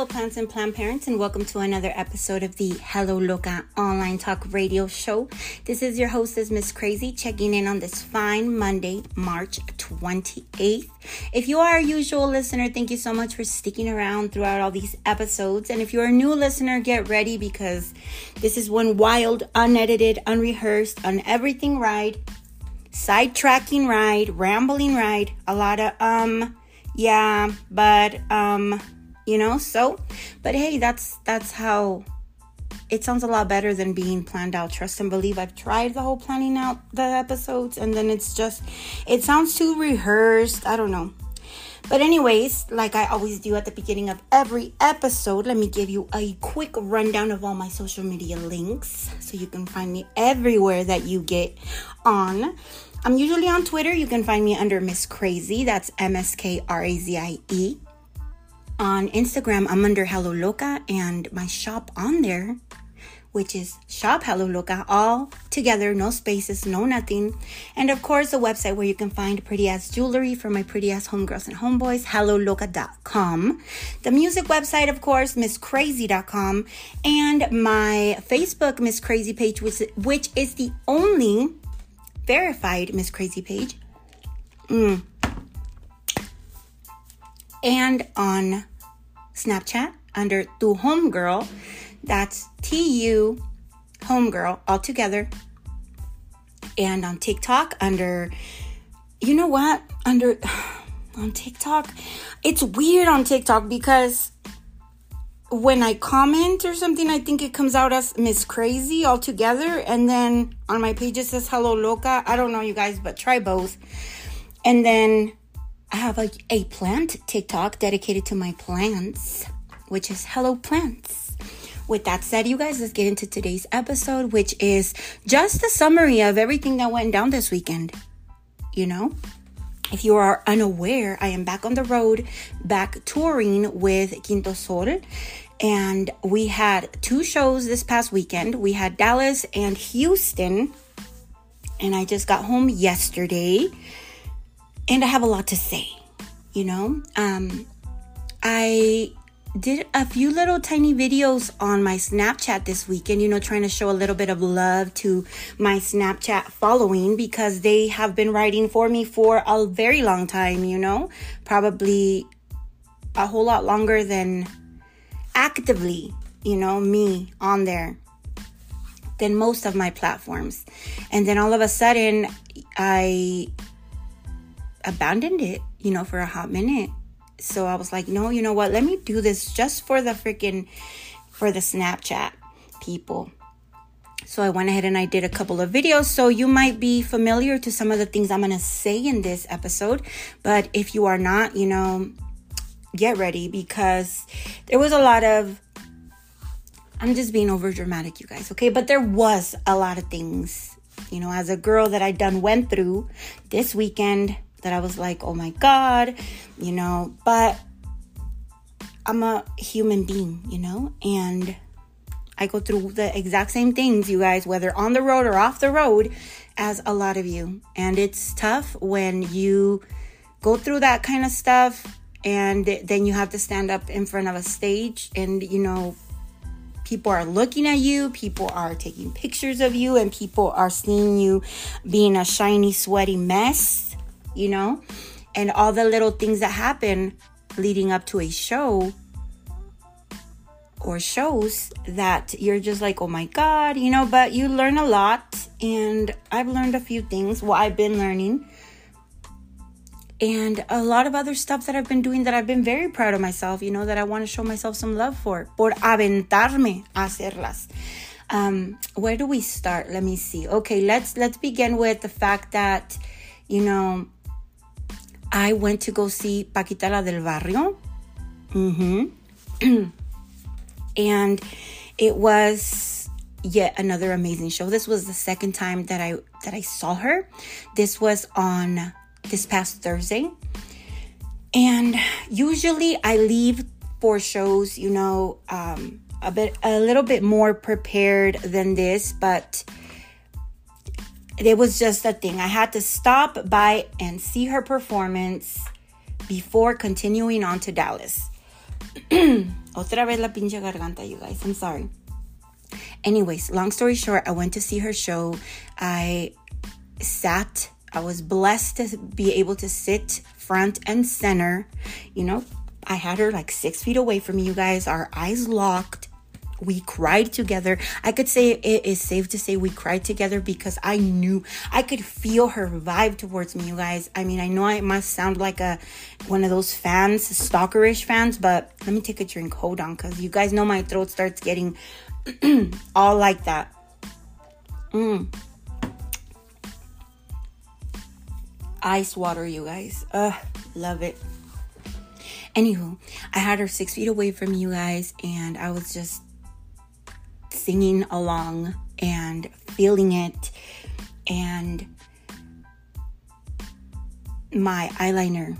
Hello, plants and plant parents, and welcome to another episode of the Hello Loca online talk radio show. This is your hostess, MsKrazie, checking in on this fine Monday, March 28th. If you are a usual listener, thank you so much for sticking around throughout all these episodes. And if you're a new listener, get ready because this is one wild, unedited, unrehearsed, on everything ride, sidetracking ride, rambling ride, a lot of um, yeah, but um you know? So but hey that's that's how it sounds a lot better than being planned out. Trust and believe. I've tried the whole planning out the episodes and then it's just it sounds too rehearsed. I don't know. But anyways like i always do at the beginning of every episode let me give you a quick rundown of all my social media links so you can find me everywhere that you get on. I'm usually on twitter. You can find me under MsKrazie. That's m-s-k-r-a-z-i-e on Instagram, I'm under Hello Loca, and my shop on there, which is Shop Hello Loca, all together, no spaces, no nothing. And of course, a website where you can find pretty ass jewelry for my pretty ass homegirls and homeboys, helloloca.com. The music website, of course, mskrazie.com. And my Facebook MsKrazie page, which, which is the only verified MsKrazie page. Mm. And on Snapchat under Tu Homegirl. That's T U Homegirl all together. And on TikTok under, you know what? Under, on TikTok, it's weird on TikTok because when I comment or something, I think it comes out as MsKrazie altogether. And then on my page, it says Hello Loca. I don't know, you guys, but try both. And then I have a, a plant TikTok dedicated to my plants, which is Hello Plants. With that said, you guys, let's get into today's episode, which is just a summary of everything that went down this weekend. You know? If you are unaware, I am back on the road, back touring with Quinto Sol. And we had two shows this past weekend. We had Dallas and Houston. And I just got home yesterday and I have a lot to say, you know. Um, I did a few little tiny videos on my Snapchat this weekend, you know, trying to show a little bit of love to my Snapchat following because they have been writing for me for a very long time, you know, probably a whole lot longer than actively, you know, me on there than most of my platforms. And then all of a sudden, I abandoned it, you know, for a hot minute. So I was like, no, you know what? Let me do this just for the freaking, for the Snapchat people. So I went ahead and I did a couple of videos. So you might be familiar to some of the things I'm going to say in this episode. But if you are not, you know, get ready because there was a lot of, I'm just being over dramatic, you guys, okay? But there was a lot of things, you know, as a girl that I done went through this weekend that I was like, oh my God, you know, but I'm a human being, you know, and I go through the exact same things, you guys, whether on the road or off the road, as a lot of you. And it's tough when you go through that kind of stuff and then you have to stand up in front of a stage and, you know, people are looking at you, people are taking pictures of you, and people are seeing you being a shiny, sweaty mess you know, and all the little things that happen leading up to a show or shows that you're just like, oh my God, you know, but you learn a lot. And I've learned a few things. Well, I've been learning. And a lot of other stuff that I've been doing that I've been very proud of myself, you know, that I want to show myself some love for. Por aventarme a hacerlas. Um, where do we start? Let me see. Okay, let's let's begin with the fact that, you know, I went to go see Paquita la del Barrio. Mm-hmm. and it was yet another amazing show. This was the second time that I that I saw her. This was on this past Thursday. And usually I leave for shows, you know, um, a bit a little bit more prepared than this, but it was just a thing. I had to stop by and see her performance before continuing on to Dallas. Otra vez la pinche garganta, you guys. I'm sorry. Anyways, long story short, I went to see her show. I sat, I was blessed to be able to sit front and center. You know, I had her like six feet away from me, you guys, our eyes locked. We cried together. I could say it is safe to say we cried together because I knew I could feel her vibe towards me, you guys. I mean, I know I must sound like a one of those fans, stalkerish fans, but let me take a drink. Hold on, because you guys know my throat starts getting all like that. Mm. Ice water, you guys. Ugh, love it. Anywho, I had her six feet away from you guys, and I was just singing along and feeling it. And my eyeliner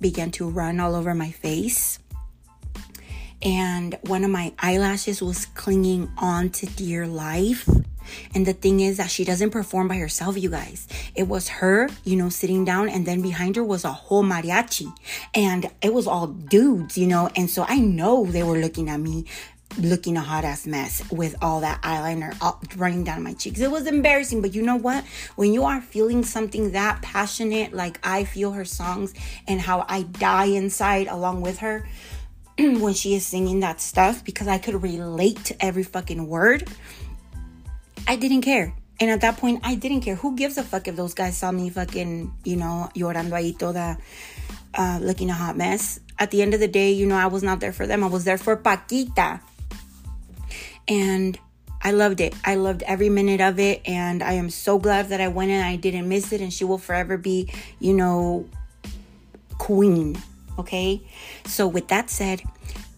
began to run all over my face. And one of my eyelashes was clinging on to dear life. And the thing is that she doesn't perform by herself, you guys. It was her, you know, sitting down, and then behind her was a whole mariachi. And it was all dudes, you know. And so I know they were looking at me looking a hot ass mess with all that eyeliner up running down my cheeks. It was embarrassing, but you know what? When you are feeling something that passionate, like I feel her songs and how I die inside along with her when she is singing that stuff because I could relate to every fucking word. I didn't care. And at that point, I didn't care. Who gives a fuck if those guys saw me fucking, you know, llorando ahí toda, uh, looking a hot mess? At the end of the day, you know, I was not there for them. I was there for Paquita. And I loved it. I loved every minute of it. And I am so glad that I went and I didn't miss it. And she will forever be, you know, queen. Okay. So, with that said,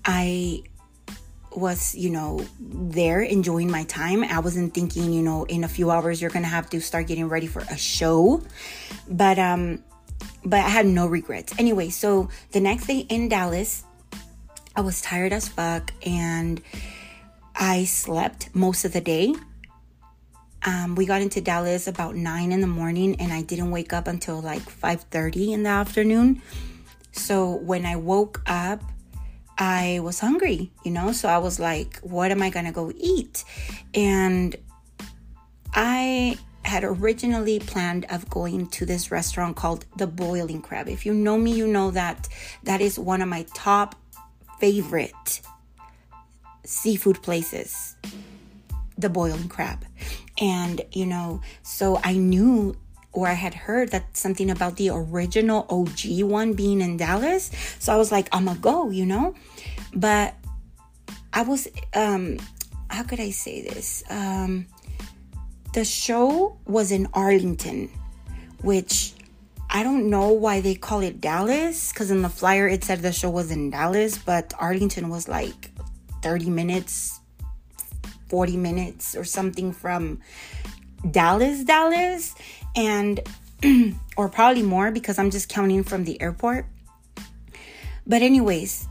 I was, you know, there enjoying my time. I wasn't thinking, you know, in a few hours you're gonna have to start getting ready for a show. But um, but I had no regrets. Anyway, so the next day in Dallas, I was tired as fuck and I slept most of the day. Um, we got into Dallas about nine in the morning, and I didn't wake up until like five thirty in the afternoon. So when I woke up, I was hungry, you know. So I was like, "What am I gonna go eat?" And I had originally planned of going to this restaurant called the Boiling Crab. If you know me, you know that that is one of my top favorite seafood places, the boiling crab. And, you know, so I knew or I had heard that something about the original OG one being in Dallas. So I was like, I'm gonna go, you know? But I was, um, how could I say this? Um, the show was in Arlington, which I don't know why they call it Dallas because in the flyer it said the show was in Dallas, but Arlington was like 30 minutes, 40 minutes or something from Dallas, Dallas, and or probably more because I'm just counting from the airport. But, anyways,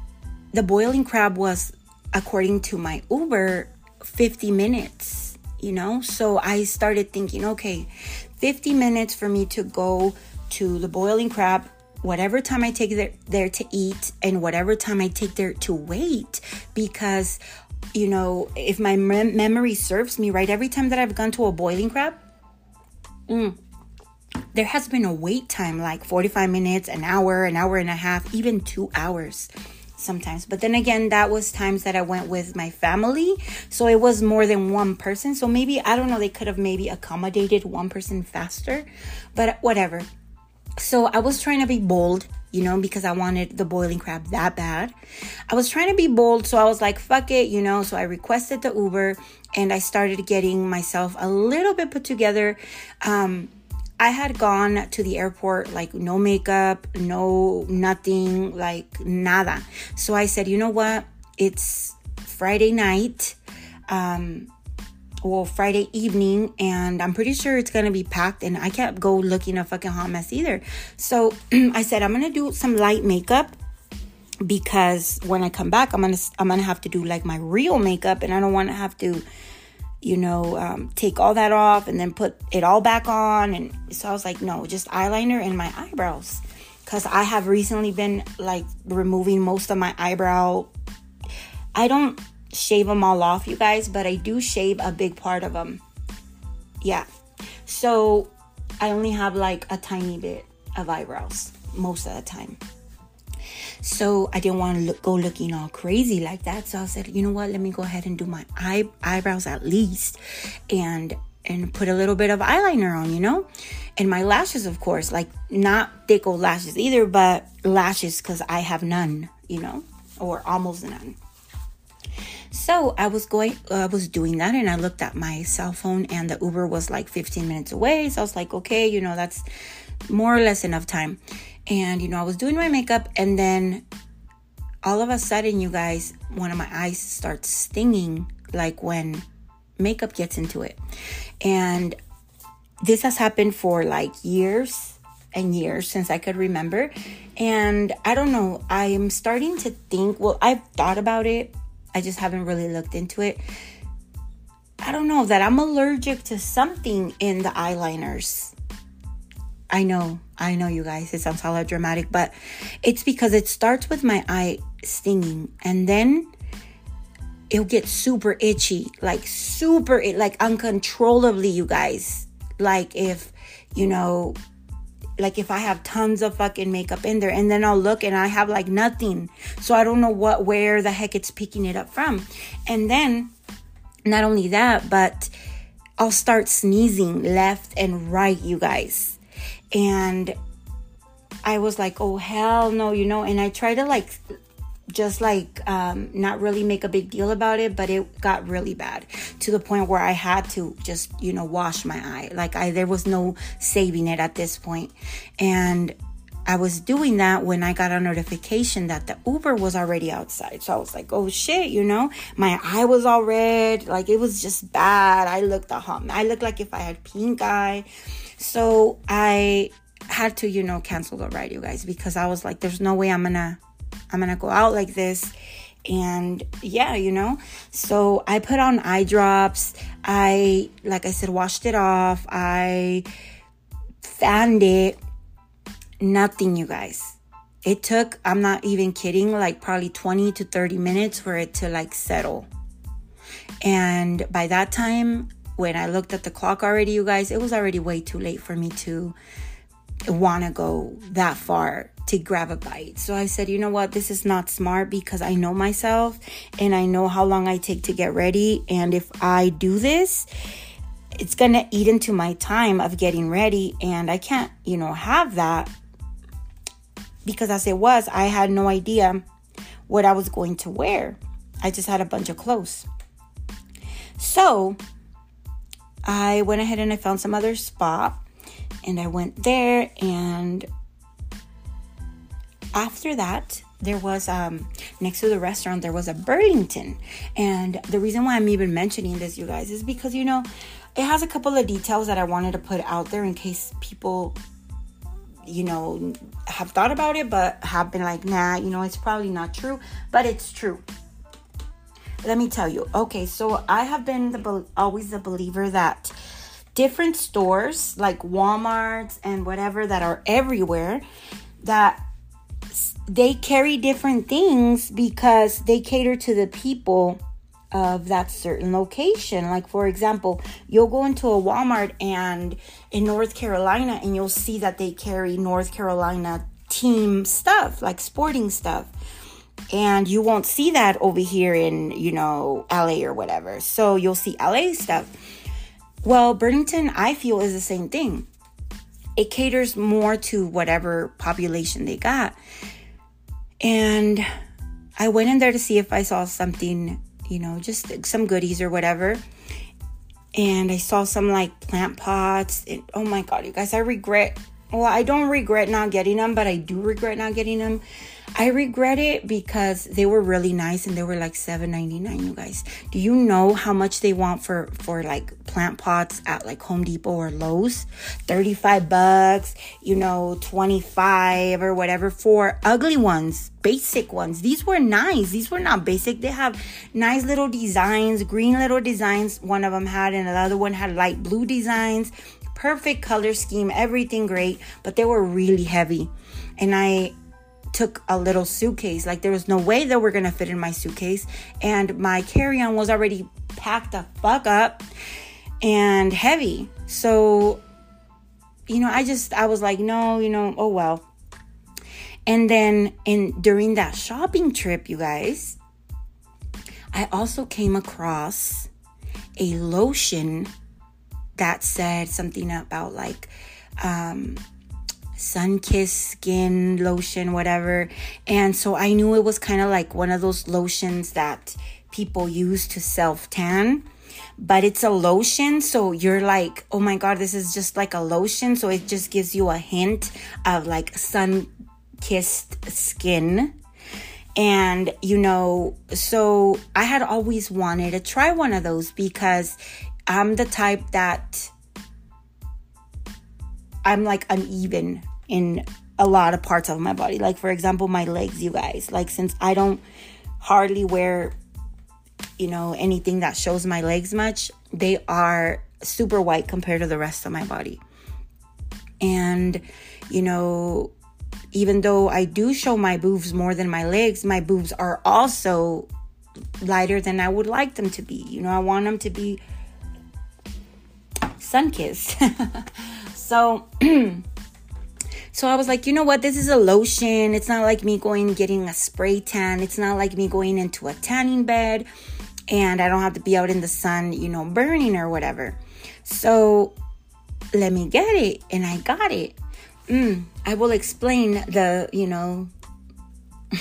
the boiling crab was, according to my Uber, 50 minutes, you know? So I started thinking, okay, 50 minutes for me to go to the boiling crab whatever time I take there, there to eat and whatever time I take there to wait because you know if my mem- memory serves me right every time that I've gone to a boiling crab mm, there has been a wait time like 45 minutes an hour an hour and a half even 2 hours sometimes. But then again that was times that I went with my family so it was more than one person. So maybe I don't know they could have maybe accommodated one person faster but whatever so I was trying to be bold, you know, because I wanted the boiling crab that bad. I was trying to be bold, so I was like, fuck it, you know. So I requested the Uber and I started getting myself a little bit put together. Um, I had gone to the airport like no makeup, no nothing, like nada. So I said, you know what? It's Friday night. Um, well Friday evening and I'm pretty sure it's gonna be packed and I can't go looking a fucking hot mess either. So I said I'm gonna do some light makeup because when I come back I'm gonna I'm gonna have to do like my real makeup and I don't wanna have to you know um, take all that off and then put it all back on and so I was like no just eyeliner and my eyebrows because I have recently been like removing most of my eyebrow. I don't shave them all off, you guys, but I do shave a big part of them. Yeah. So I only have like a tiny bit of eyebrows most of the time. So I didn't want to look, go looking all crazy like that. So I said, you know what? Let me go ahead and do my eye, eyebrows at least, and and put a little bit of eyeliner on, you know, and my lashes, of course, like not thick old lashes either, but lashes because I have none, you know, or almost none. So I was going, uh, I was doing that, and I looked at my cell phone, and the Uber was like 15 minutes away. So I was like, okay, you know, that's more or less enough time. And you know, I was doing my makeup, and then all of a sudden, you guys, one of my eyes starts stinging, like when makeup gets into it, and this has happened for like years and years since I could remember. And I don't know, I'm starting to think, well, I've thought about it I just haven't really looked into it. I don't know that I'm allergic to something in the eyeliners. I know, I know, you guys, it sounds all dramatic, but it's because it starts with my eye stinging and then it'll get super itchy, like super, like uncontrollably, you guys. Like if, you know, like if I have tons of fucking makeup in there and then I'll look and I have like nothing. So I don't know what where the heck it's picking it up from. And then not only that, but I'll start sneezing left and right, you guys. And I was like, "Oh hell no," you know, and I try to like just like um, not really make a big deal about it, but it got really bad to the point where I had to just you know wash my eye. Like I there was no saving it at this point, and I was doing that when I got a notification that the Uber was already outside. So I was like, oh shit, you know, my eye was all red. Like it was just bad. I looked a hot. I looked like if I had pink eye. So I had to, you know, cancel the ride, you guys, because I was like, there's no way I'm gonna I'm gonna go out like this. And yeah, you know, so I put on eye drops. I, like I said, washed it off. I fanned it. Nothing, you guys. It took, I'm not even kidding, like probably 20 to 30 minutes for it to like settle. And by that time, when I looked at the clock already, you guys, it was already way too late for me to want to go that far to grab a bite. So I said, you know what? This is not smart because I know myself and I know how long I take to get ready. And if I do this, it's to eat into my time of getting ready. And I can't, you know, have that because as it was, I had no idea what I was going to wear. I just had a bunch of clothes. So I went ahead and I found some other spot and I went there and after that, there was um next to the restaurant there was a Burlington. And the reason why I'm even mentioning this, you guys, is because you know, it has a couple of details that I wanted to put out there in case people you know have thought about it but have been like nah you know it's probably not true but it's true let me tell you okay so i have been the always the believer that different stores like walmarts and whatever that are everywhere that they carry different things because they cater to the people of that certain location. Like, for example, you'll go into a Walmart and in North Carolina, and you'll see that they carry North Carolina team stuff, like sporting stuff. And you won't see that over here in, you know, LA or whatever. So you'll see LA stuff. Well, Burlington, I feel, is the same thing. It caters more to whatever population they got. And I went in there to see if I saw something, you know, just some goodies or whatever. And I saw some like plant pots. And, oh my God, you guys, I regret. Well, I don't regret not getting them, but I do regret not getting them I regret it because they were really nice and they were like $7.99, you guys. Do you know how much they want for for like plant pots at like Home Depot or Lowe's? 35 bucks, you know, 25 or whatever for ugly ones, basic ones. These were nice. These were not basic. They have nice little designs, green little designs. One of them had and another one had light blue designs perfect color scheme, everything great, but they were really heavy. And I took a little suitcase. Like there was no way they were gonna fit in my suitcase. And my carry-on was already packed the fuck up and heavy. So, you know, I just I was like, no, you know, oh well. And then in during that shopping trip, you guys, I also came across a lotion that said something about like um sun kiss skin lotion whatever. And so i knew it was kind of like one of those lotions that people use to self tan but it's a lotion so you're like oh my god this is just like a lotion. So it just gives you a hint of like sun kissed skin. And you know so i had always wanted to try one of those because i'm the type that i'm like uneven in a lot of parts of my body like for example my legs you guys like since i don't hardly wear you know anything that shows my legs much they are super white compared to the rest of my body and you know even though I do show my boobs more than my legs, my boobs are also lighter than I would like them to be. You know, I want them to be sun kissed. so so I was like, you know what? This is a lotion. It's not like me going getting a spray tan. It's not like me going into a tanning bed and I don't have to be out in the sun, you know, burning or whatever. So let me get it and I got it. Mm, I will explain the, you know,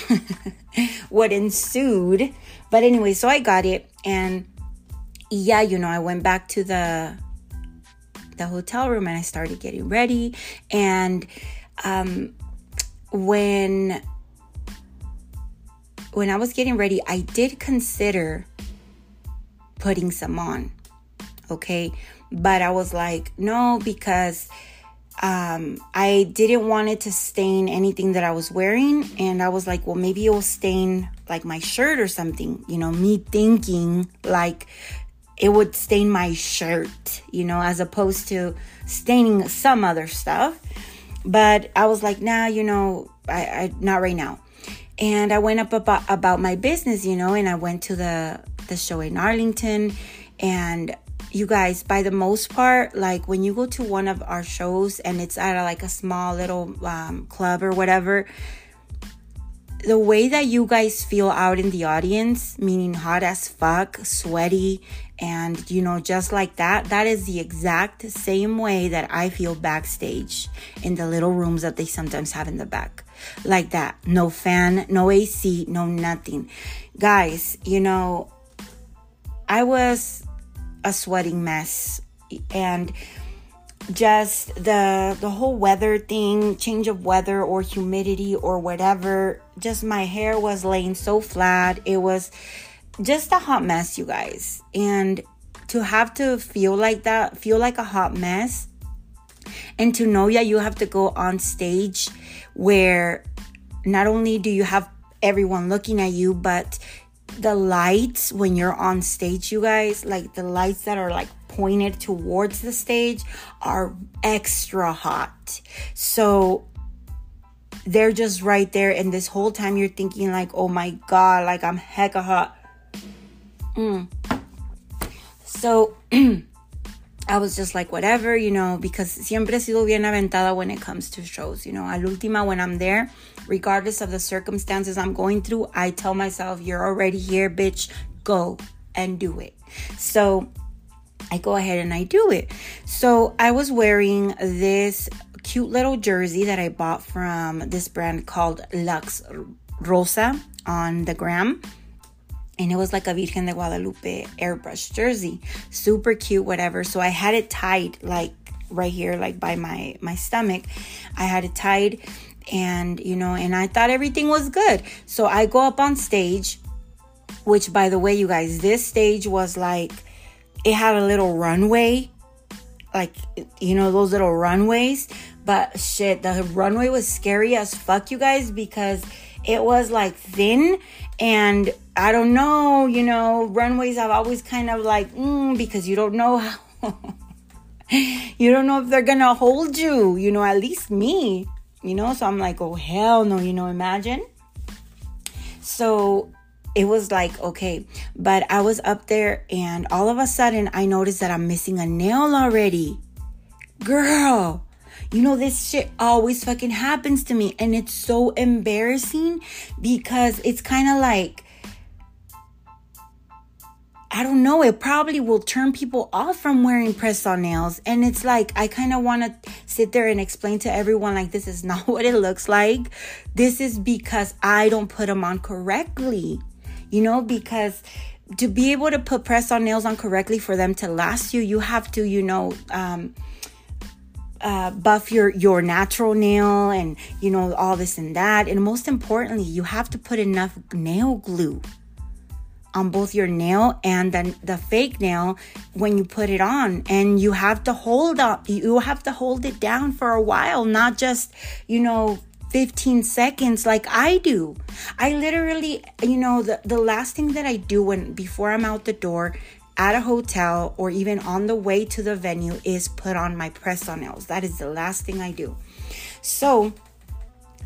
what ensued. But anyway, so I got it and yeah, you know, I went back to the the hotel room and I started getting ready and um when when I was getting ready, I did consider putting some on. Okay? But I was like, no because um, I didn't want it to stain anything that I was wearing. And I was like, well, maybe it will stain like my shirt or something. You know, me thinking like it would stain my shirt, you know, as opposed to staining some other stuff. But I was like, nah, you know, I, I not right now. And I went up about, about my business, you know, and I went to the the show in Arlington and you guys by the most part like when you go to one of our shows and it's at a, like a small little um, club or whatever the way that you guys feel out in the audience meaning hot as fuck sweaty and you know just like that that is the exact same way that i feel backstage in the little rooms that they sometimes have in the back. Like that. No fan no ac no nothing. Guys you know i was a sweating mess and just the the whole weather thing change of weather or humidity or whatever just my hair was laying so flat. It was just a hot mess you guys. And to have to feel like that feel like a hot mess and to know that you have to go on stage where not only do you have everyone looking at you but the lights when you're on stage, you guys, like the lights that are like pointed towards the stage are extra hot. So they're just right there. And this whole time you're thinking, like, oh my God, like I'm hecka hot. Mm. So I was just like, whatever, you know, because siempre sido bien aventada when it comes to shows, you know. Al última, when I'm there, regardless of the circumstances I'm going through, I tell myself, you're already here, bitch, go and do it. So I go ahead and I do it. So I was wearing this cute little jersey that I bought from this brand called Lux Rosa on the gram and it was like a Virgen de Guadalupe airbrush jersey. Super cute, whatever. So I had it tied like right here, like by my my stomach. I had it tied and you know, and I thought everything was good. So I go up on stage, which by the way, you guys, this stage was like it had a little runway. Like you know, those little runways. But shit, the runway was scary as fuck, you guys, because it was like thin and I don't know, you know, runways I've always kind of like, mm, because you don't know how. you don't know if they're gonna hold you, you know, at least me, you know. So I'm like, oh, hell no, you know, imagine. So it was like, okay, but I was up there and all of a sudden I noticed that I'm missing a nail already. Girl, you know, this shit always fucking happens to me. And it's so embarrassing because it's kind of like, I don't know, it probably will turn people off from wearing press on nails. And it's like, I kind of want to sit there and explain to everyone, like, this is not what it looks like. This is because I don't put them on correctly, you know, because to be able to put press on nails on correctly for them to last you, you have to, you know, um, uh, buff your your natural nail and you know all this and that. And most importantly you have to put enough nail glue on both your nail and then the fake nail when you put it on. And you have to hold up you have to hold it down for a while not just you know 15 seconds like I do. I literally, you know, the, the last thing that I do when before I'm out the door at a hotel or even on the way to the venue is put on my press on nails. That is the last thing I do. So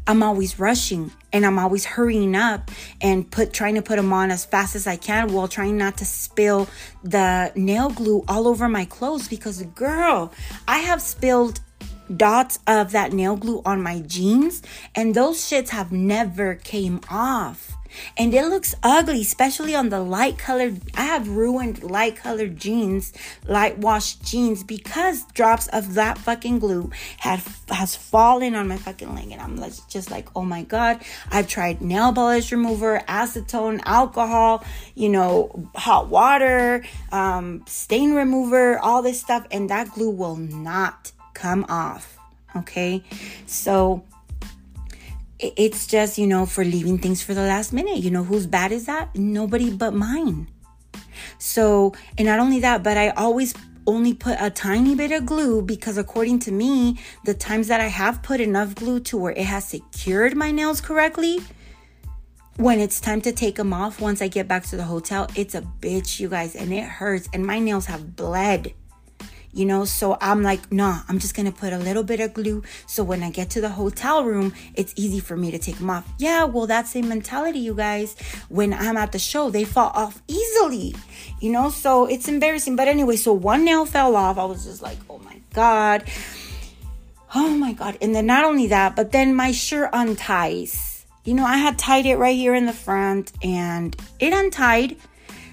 I'm always rushing and I'm always hurrying up and put trying to put them on as fast as I can while trying not to spill the nail glue all over my clothes because girl, I have spilled dots of that nail glue on my jeans and those shits have never came off and it looks ugly, especially on the light colored. I have ruined light colored jeans, light washed jeans, because drops of that fucking glue had has fallen on my fucking leg, and I'm just like, oh my god. I've tried nail polish remover, acetone, alcohol, you know, hot water, um, stain remover, all this stuff, and that glue will not come off. Okay, so it's just, you know, for leaving things for the last minute. You know, whose bad is that? Nobody but mine. So, and not only that, but I always only put a tiny bit of glue because according to me, the times that I have put enough glue to where it has secured my nails correctly, when it's time to take them off once I get back to the hotel, it's a bitch, you guys, and it hurts and my nails have bled you know? So i'm like nah i'm just gonna put a little bit of glue. So when i get to the hotel room it's easy for me to take them off. Yeah well that's same mentality you guys. When i'm at the show they fall off easily you know? So it's embarrassing. But anyway so one nail fell off. I was just like oh my god. Oh my god. And then not only that but then my shirt unties. You know i had tied it right here in the front and it untied.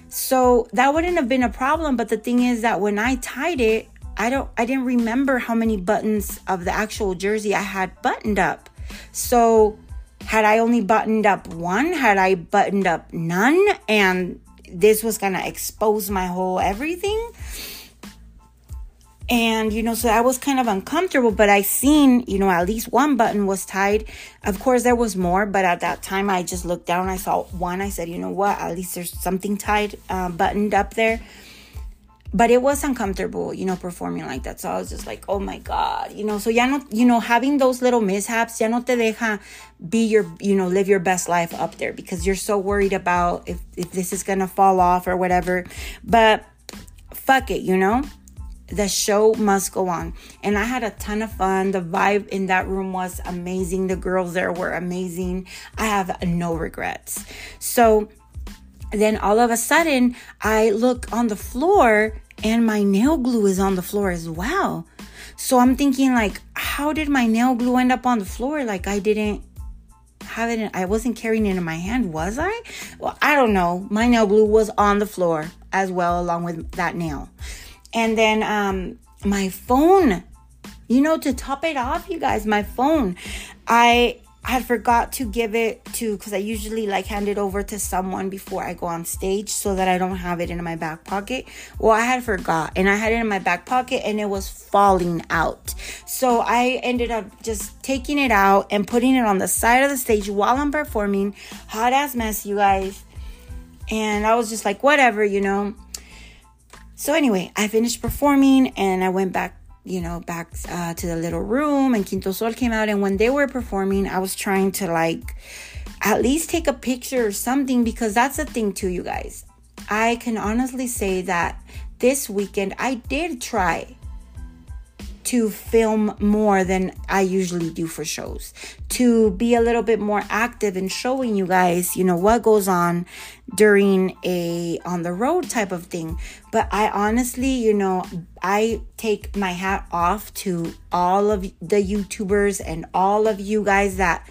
So that wouldn't have been a problem. But the thing is that when I tied it, I don't I didn't remember how many buttons of the actual jersey I had buttoned up. So had I only buttoned up one, had I buttoned up none, and this was gonna expose my whole everything? And you know so i was kind of uncomfortable but i seen you know at least one button was tied. Of course there was more but at that time i just looked down i saw one. I said you know what? At least there's something tied uh, buttoned up there but it was uncomfortable you know performing like that so i was just like oh my god you know so ya no you know having those little mishaps ya no te deja be your you know live your best life up there because you're so worried about if if this is gonna fall off or whatever but fuck it you know the show must go on. And I had a ton of fun. The vibe in that room was amazing. The girls there were amazing. I have no regrets. So then all of a sudden, I look on the floor and my nail glue is on the floor as well. So I'm thinking like, how did my nail glue end up on the floor? Like I didn't have it in, I wasn't carrying it in my hand, was I? Well, I don't know. My nail glue was on the floor as well along with that nail. And then um, my phone, you know, to top it off, you guys, my phone, I had forgot to give it to because I usually like hand it over to someone before I go on stage so that I don't have it in my back pocket. Well, I had forgot and I had it in my back pocket and it was falling out. So I ended up just taking it out and putting it on the side of the stage while I'm performing. Hot ass mess, you guys. And I was just like, whatever, you know. So anyway, I finished performing and I went back, you know, back uh, to the little room and Quinto Sol came out and when they were performing, I was trying to like at least take a picture or something because that's the thing too, you guys. I can honestly say that this weekend I did try to film more than I usually do for shows, to be a little bit more active in showing you guys, you know, what goes on during a on the road type of thing. But I honestly, you know, I take my hat off to all of the YouTubers and all of you guys that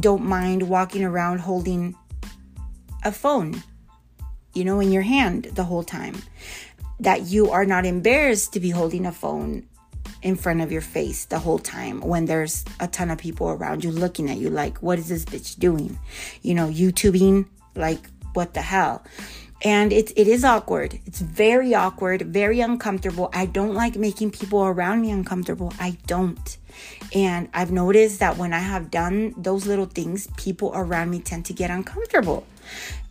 don't mind walking around holding a phone, you know, in your hand the whole time. That you are not embarrassed to be holding a phone in front of your face the whole time when there's a ton of people around you looking at you like, what is this bitch doing? You know, YouTubing, like, what the hell? And it, it is awkward. It's very awkward, very uncomfortable. I don't like making people around me uncomfortable. I don't. And I've noticed that when I have done those little things, people around me tend to get uncomfortable.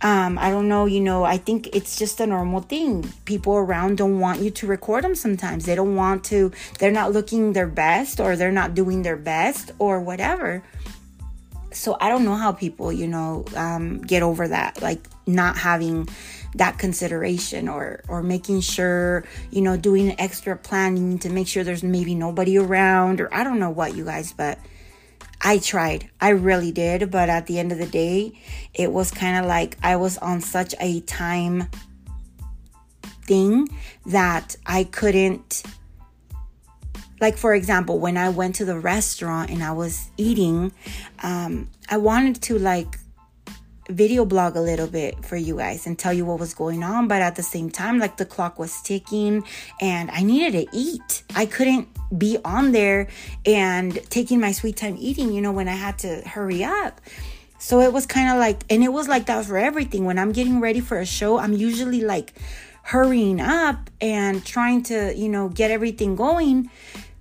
Um, I don't know, you know, I think it's just a normal thing. People around don't want you to record them sometimes. They don't want to, they're not looking their best or they're not doing their best or whatever. So I don't know how people, you know, um, get over that, like not having that consideration or or making sure you know doing extra planning to make sure there's maybe nobody around or I don't know what you guys but I tried. I really did. But at the end of the day, it was kind of like I was on such a time thing that I couldn't. Like, for example, when I went to the restaurant and I was eating, um, I wanted to like video blog a little bit for you guys and tell you what was going on. But at the same time, like the clock was ticking and I needed to eat. I couldn't be on there and taking my sweet time eating, you know, when I had to hurry up. So it was kind of like, and it was like that for everything. When I'm getting ready for a show, I'm usually like hurrying up and trying to, you know, get everything going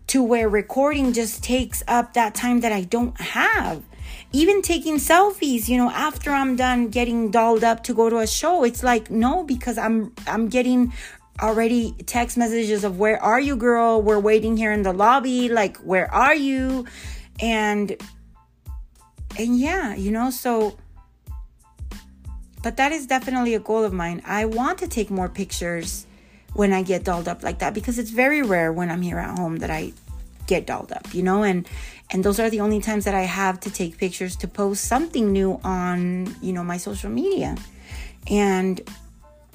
to where recording just takes up that time that I don't have even taking selfies you know after i'm done getting dolled up to go to a show it's like no because i'm i'm getting already text messages of where are you girl? We're waiting here in the lobby. Like where are you? And and yeah you know so but that is definitely a goal of mine. I want to take more pictures when i get dolled up like that because it's very rare when i'm here at home that i get dolled up you know? And and those are the only times that I have to take pictures to post something new on, you know, my social media. And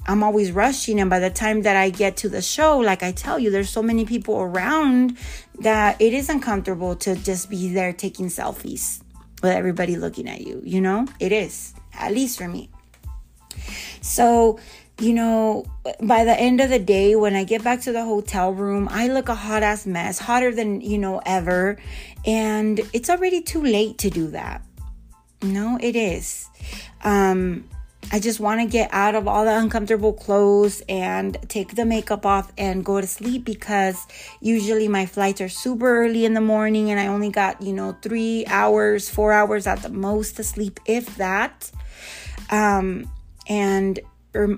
I'm always rushing and by the time that I get to the show, like I tell you, there's so many people around that it is uncomfortable to just be there taking selfies with everybody looking at you, you know? It is, at least for me. So, you know, by the end of the day, when I get back to the hotel room, I look a hot ass mess, hotter than, you know, ever. And it's already too late to do that. No, it is. Um, I just want to get out of all the uncomfortable clothes and take the makeup off and go to sleep because usually my flights are super early in the morning and I only got, you know, three hours, four hours at the most to sleep, if that. Um, and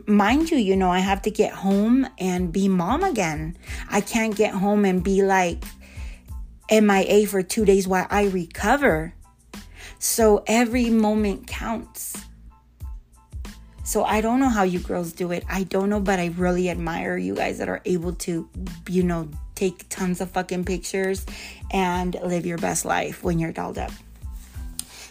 mind you, you know, I have to get home and be mom again. I can't get home and be like MIA for two days while I recover. So every moment counts. So I don't know how you girls do it. I don't know, but I really admire you guys that are able to, you know, take tons of fucking pictures and live your best life when you're dolled up.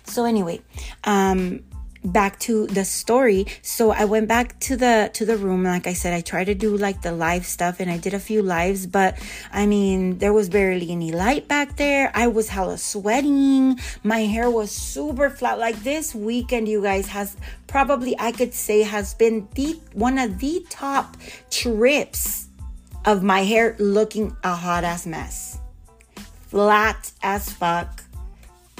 So anyway, um back to the story. So i went back to the to the room. Like i said i tried to do like the live stuff and i did a few lives but i mean there was barely any light back there. I was hella sweating. My hair was super flat. Like this weekend you guys has probably i could say has been the one of the top trips of my hair looking a hot ass mess. Flat as fuck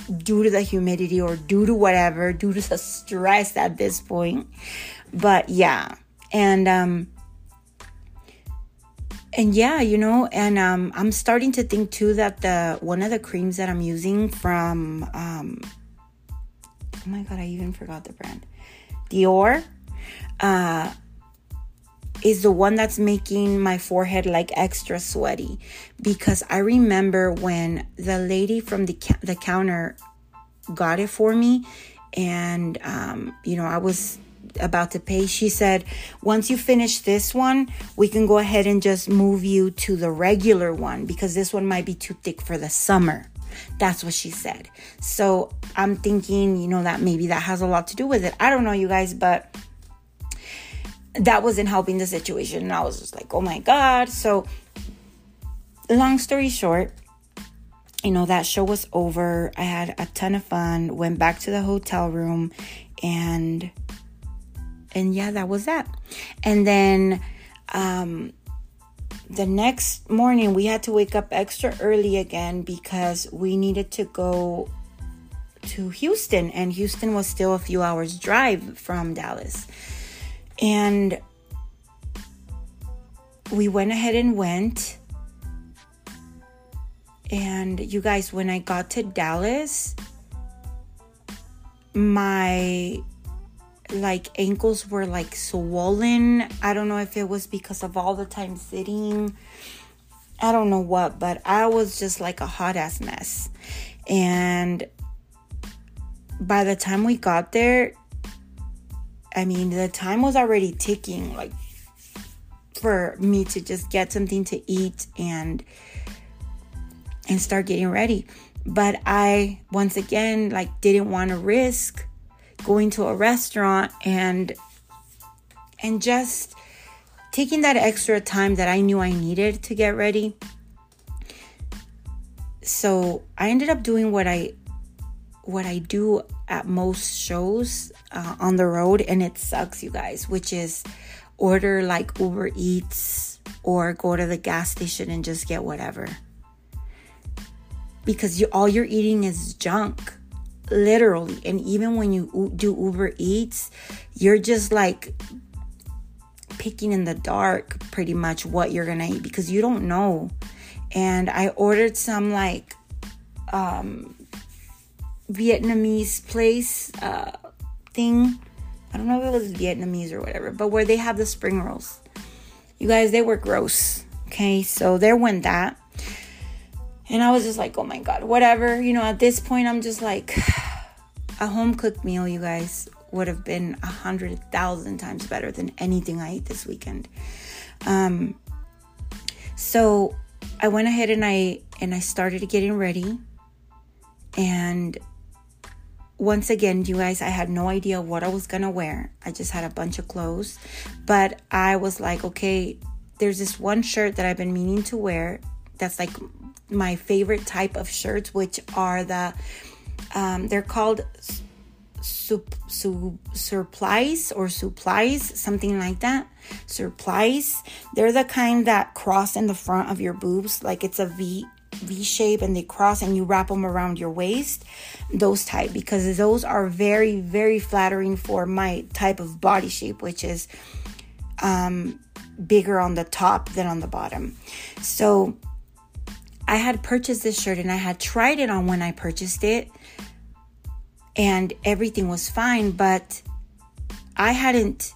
due to the humidity or due to whatever, due to the stress at this point. But yeah. And um and yeah, you know, and um I'm starting to think too that the one of the creams that I'm using from um oh my god, I even forgot the brand. Dior uh is the one that's making my forehead like extra sweaty because I remember when the lady from the the counter got it for me and um, you know I was about to pay. She said, once you finish this one, we can go ahead and just move you to the regular one because this one might be too thick for the summer. That's what she said. So I'm thinking, you know, that maybe that has a lot to do with it. I don't know, you guys, but that wasn't helping the situation. And I was just like, oh my God. So, long story short, you know, that show was over. I had a ton of fun, went back to the hotel room, and and yeah, that was that. And then um the next morning we had to wake up extra early again because we needed to go to Houston and Houston was still a few hours drive from Dallas. And we went ahead and went and you guys, when I got to Dallas, my like ankles were like swollen. I don't know if it was because of all the time sitting. I don't know what, but I was just like a hot ass mess. And by the time we got there, I mean, the time was already ticking like for me to just get something to eat and and start getting ready. But I once again like didn't want to risk going to a restaurant and and just taking that extra time that I knew I needed to get ready. So, I ended up doing what I what I do at most shows uh, on the road and it sucks you guys, which is order like Uber Eats or go to the gas station and just get whatever. Because you all you're eating is junk literally. And even when you do uber eats you're just like picking in the dark pretty much what you're gonna eat because you don't know. And i ordered some like um vietnamese place uh thing i don't know if it was vietnamese or whatever but where they have the spring rolls you guys they were gross okay so there went that and I was just like, oh my God, whatever. You know, at this point, I'm just like, a home cooked meal, you guys, would have been a hundred thousand times better than anything I ate this weekend. Um, so I went ahead and I and I started getting ready. And once again, you guys, I had no idea what I was gonna wear. I just had a bunch of clothes, but I was like, okay, there's this one shirt that I've been meaning to wear. That's like my favorite type of shirts, which are the um, they're called sup, sup, surplice or supplies, something like that. Surplice. They're the kind that cross in the front of your boobs, like it's a V V shape, and they cross, and you wrap them around your waist. Those type, because those are very very flattering for my type of body shape, which is um, bigger on the top than on the bottom. So I had purchased this shirt and I had tried it on when I purchased it, and everything was fine, but I hadn't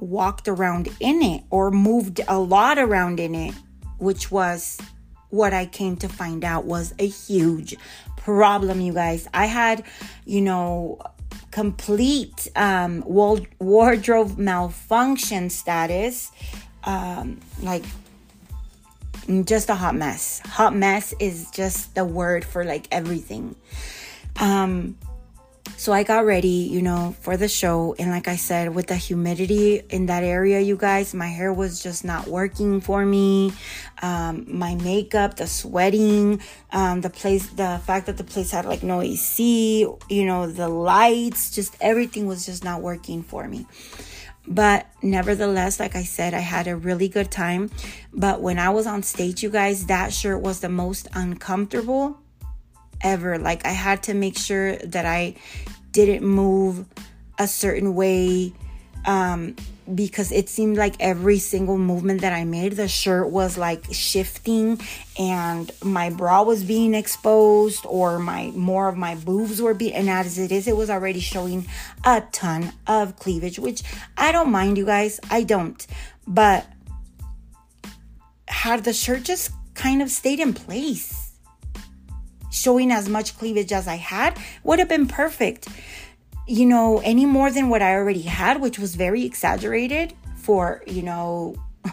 walked around in it or moved a lot around in it, which was what I came to find out was a huge problem, you guys. I had, you know, complete um, wardrobe malfunction status. Um, like just a hot mess. Hot mess is just the word for like everything. Um so I got ready, you know, for the show and like I said with the humidity in that area, you guys, my hair was just not working for me. Um my makeup, the sweating, um the place the fact that the place had like no AC, you know, the lights, just everything was just not working for me. But nevertheless, like I said, I had a really good time. But when I was on stage, you guys, that shirt was the most uncomfortable ever. Like I had to make sure that I didn't move a certain way. Um, because it seemed like every single movement that I made, the shirt was like shifting and my bra was being exposed or my more of my boobs were being and as it is, it was already showing a ton of cleavage, which I don't mind you guys. I don't. But had the shirt just kind of stayed in place, showing as much cleavage as I had, would have been perfect you know, any more than what I already had, which was very exaggerated for, you know,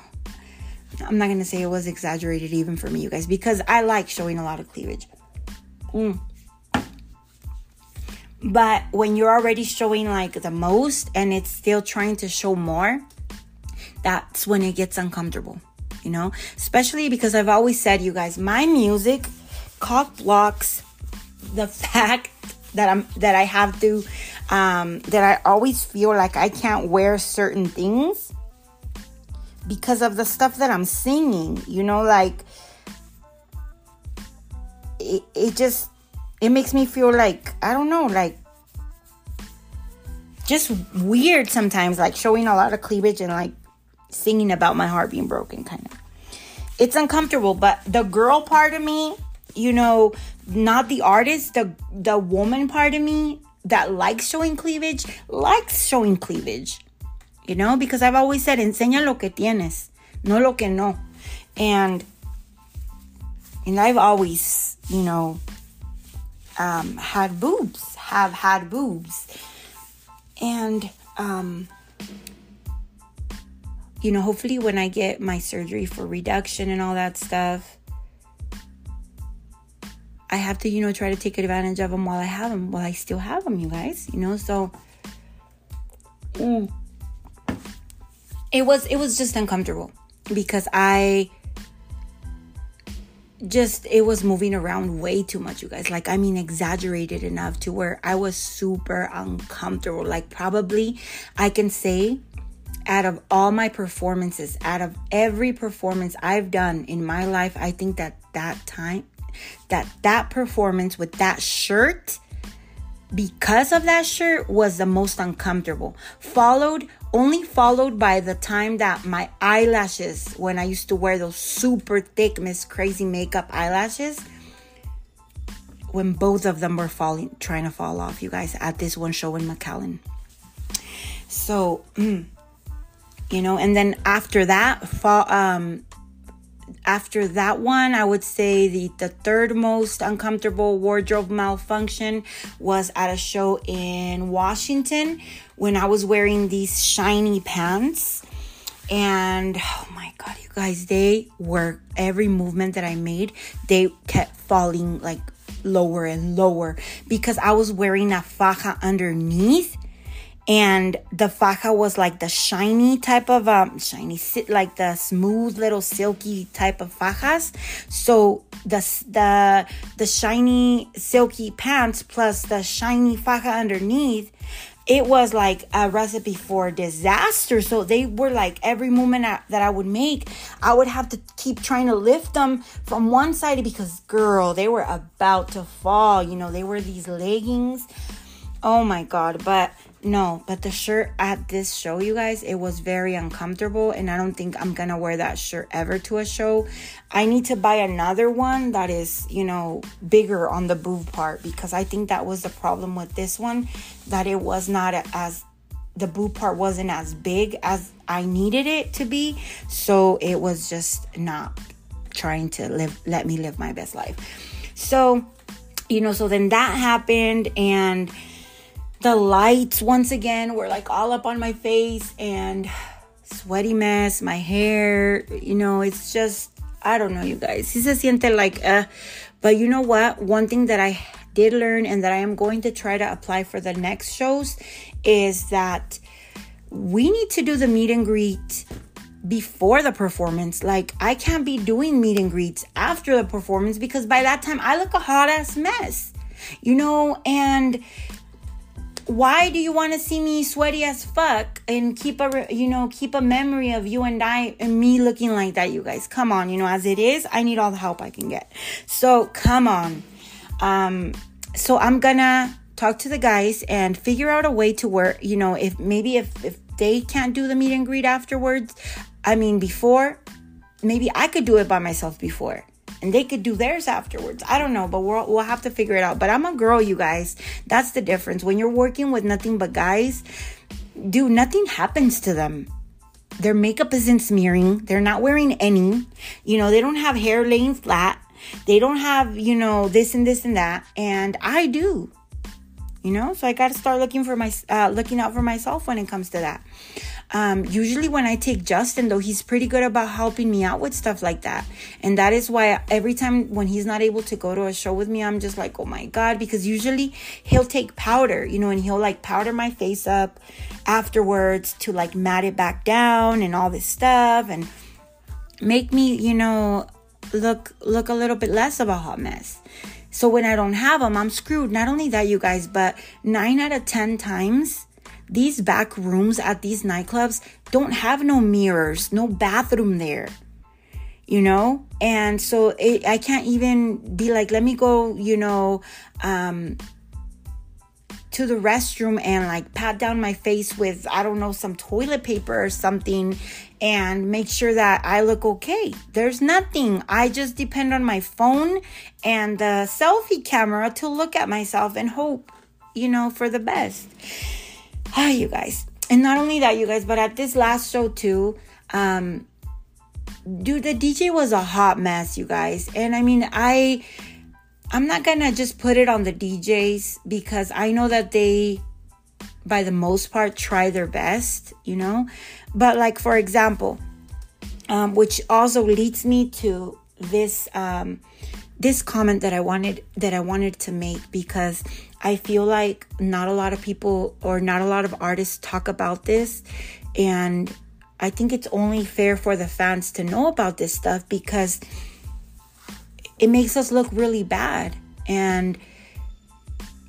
I'm not to say it was exaggerated even for me, you guys, because I like showing a lot of cleavage. Mm. But when you're already showing like the most and it's still trying to show more, that's when it gets uncomfortable, you know? Especially because I've always said, you guys, my music cock blocks the fact that I'm that I have to um that I always feel like I can't wear certain things because of the stuff that I'm singing, you know, like it, it just it makes me feel like I don't know, like just weird sometimes, like showing a lot of cleavage and like singing about my heart being broken, kind of. It's uncomfortable, but the girl part of me, you know, not the artist, the the woman part of me that likes showing cleavage, likes showing cleavage. You know, because I've always said, enseña lo que tienes, no lo que no. And and I've always, you know, um, had boobs, have had boobs. And, um, you know, hopefully when I get my surgery for reduction and all that stuff, I have to, you know, try to take advantage of them while I have them, while I still have them, you guys, you know, so. Mm, it was it was just uncomfortable because I just it was moving around way too much you guys. Like i mean exaggerated enough to where i was super uncomfortable. Like probably i can say out of all my performances out of every performance i've done in my life i think that that time that that performance with that shirt because of that shirt was the most uncomfortable followed only followed by the time that my eyelashes, when I used to wear those super thick MsKrazie makeup eyelashes, when both of them were falling, trying to fall off, you guys, at this one show in McAllen. So, mm, you know, and then after that, fall, um, after that one, I would say the, the third most uncomfortable wardrobe malfunction was at a show in Washington when I was wearing these shiny pants. And oh my god, you guys, they were every movement that I made, they kept falling like lower and lower because I was wearing a faja underneath and the faja was like the shiny type of um shiny like the smooth little silky type of fajas so the the the shiny silky pants plus the shiny faja underneath it was like a recipe for disaster. So they were like every movement that I would make, I would have to keep trying to lift them from one side because, girl, they were about to fall. You know, they were these leggings. Oh my God. But no, but the shirt at this show, you guys, it was very uncomfortable, and I don't think I'm gonna wear that shirt ever to a show. I need to buy another one that is, you know, bigger on the boob part because I think that was the problem with this one that it was not as the boob part wasn't as big as I needed it to be, so it was just not trying to live let me live my best life. So, you know, so then that happened and the lights once again were like all up on my face and sweaty mess, my hair, you know, it's just I don't know, you guys. Si se siente like uh but you know what? One thing that I did learn and that I am going to try to apply for the next shows is that we need to do the meet and greet before the performance. Like, I can't be doing meet and greets after the performance because by that time I look a hot ass mess, you know, and why do you want to see me sweaty as fuck and keep a you know keep a memory of you and I and me looking like that you guys? Come on you know as it is I need all the help I can get. So come on. Um so I'm gonna talk to the guys and figure out a way to work you know if maybe if if they can't do the meet and greet afterwards I mean before maybe I could do it by myself before and they could do theirs afterwards. I don't know, but we'll, we'll have to figure it out. But I'm a girl, you guys. That's the difference. When you're working with nothing but guys, dude, nothing happens to them. Their makeup isn't smearing. They're not wearing any. You know, they don't have hair laying flat. They don't have, you know, this and this and that. And I do. you know so i got to start looking for my uh, looking out for myself when it comes to that um, usually when i take justin though he's pretty good about helping me out with stuff like that and that is why every time when he's not able to go to a show with me i'm just like oh my god because usually he'll take powder you know and he'll like powder my face up afterwards to like mat it back down and all this stuff and make me you know look look a little bit less of a hot mess so when I don't have them, I'm screwed. Not only that, you guys, but nine out of 10 times, these back rooms at these nightclubs don't have no mirrors, no bathroom there, you know? And so it, I can't even be like, let me go, you know, um, to the restroom and like pat down my face with, I don't know, some toilet paper or something and make sure that I look okay. There's nothing. I just depend on my phone and the selfie camera to look at myself and hope, you know, for the best. Ah, you guys. And not only that, you guys, but at this last show too, um, dude, the DJ was a hot mess, you guys. And I mean, I, I'm not gonna just put it on the DJs because I know that they by the most part try their best, you know. But like for example, um, which also leads me to this um, this comment that I wanted that I wanted to make because I feel like not a lot of people or not a lot of artists talk about this, and I think it's only fair for the fans to know about this stuff because it makes us look really bad and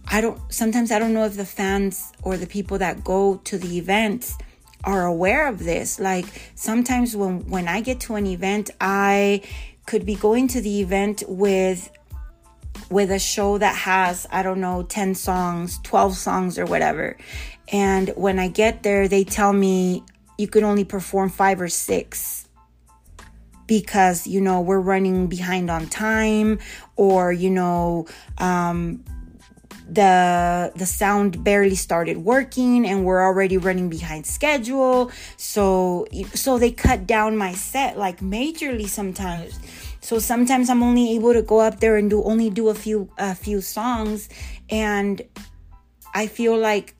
I don't sometimes I don't know if the fans or the people that go to the events are aware of this. Like sometimes when when I get to an event, I could be going to the event with with a show that has I don't know 10 songs, 12 songs or whatever. And when I get there, they tell me you can only perform 5 or 6 because you know we're running behind on time or you know um the the sound barely started working and we're already running behind schedule. So so they cut down my set like majorly sometimes. So sometimes i'm only able to go up there and do only do a few a few songs. And i feel like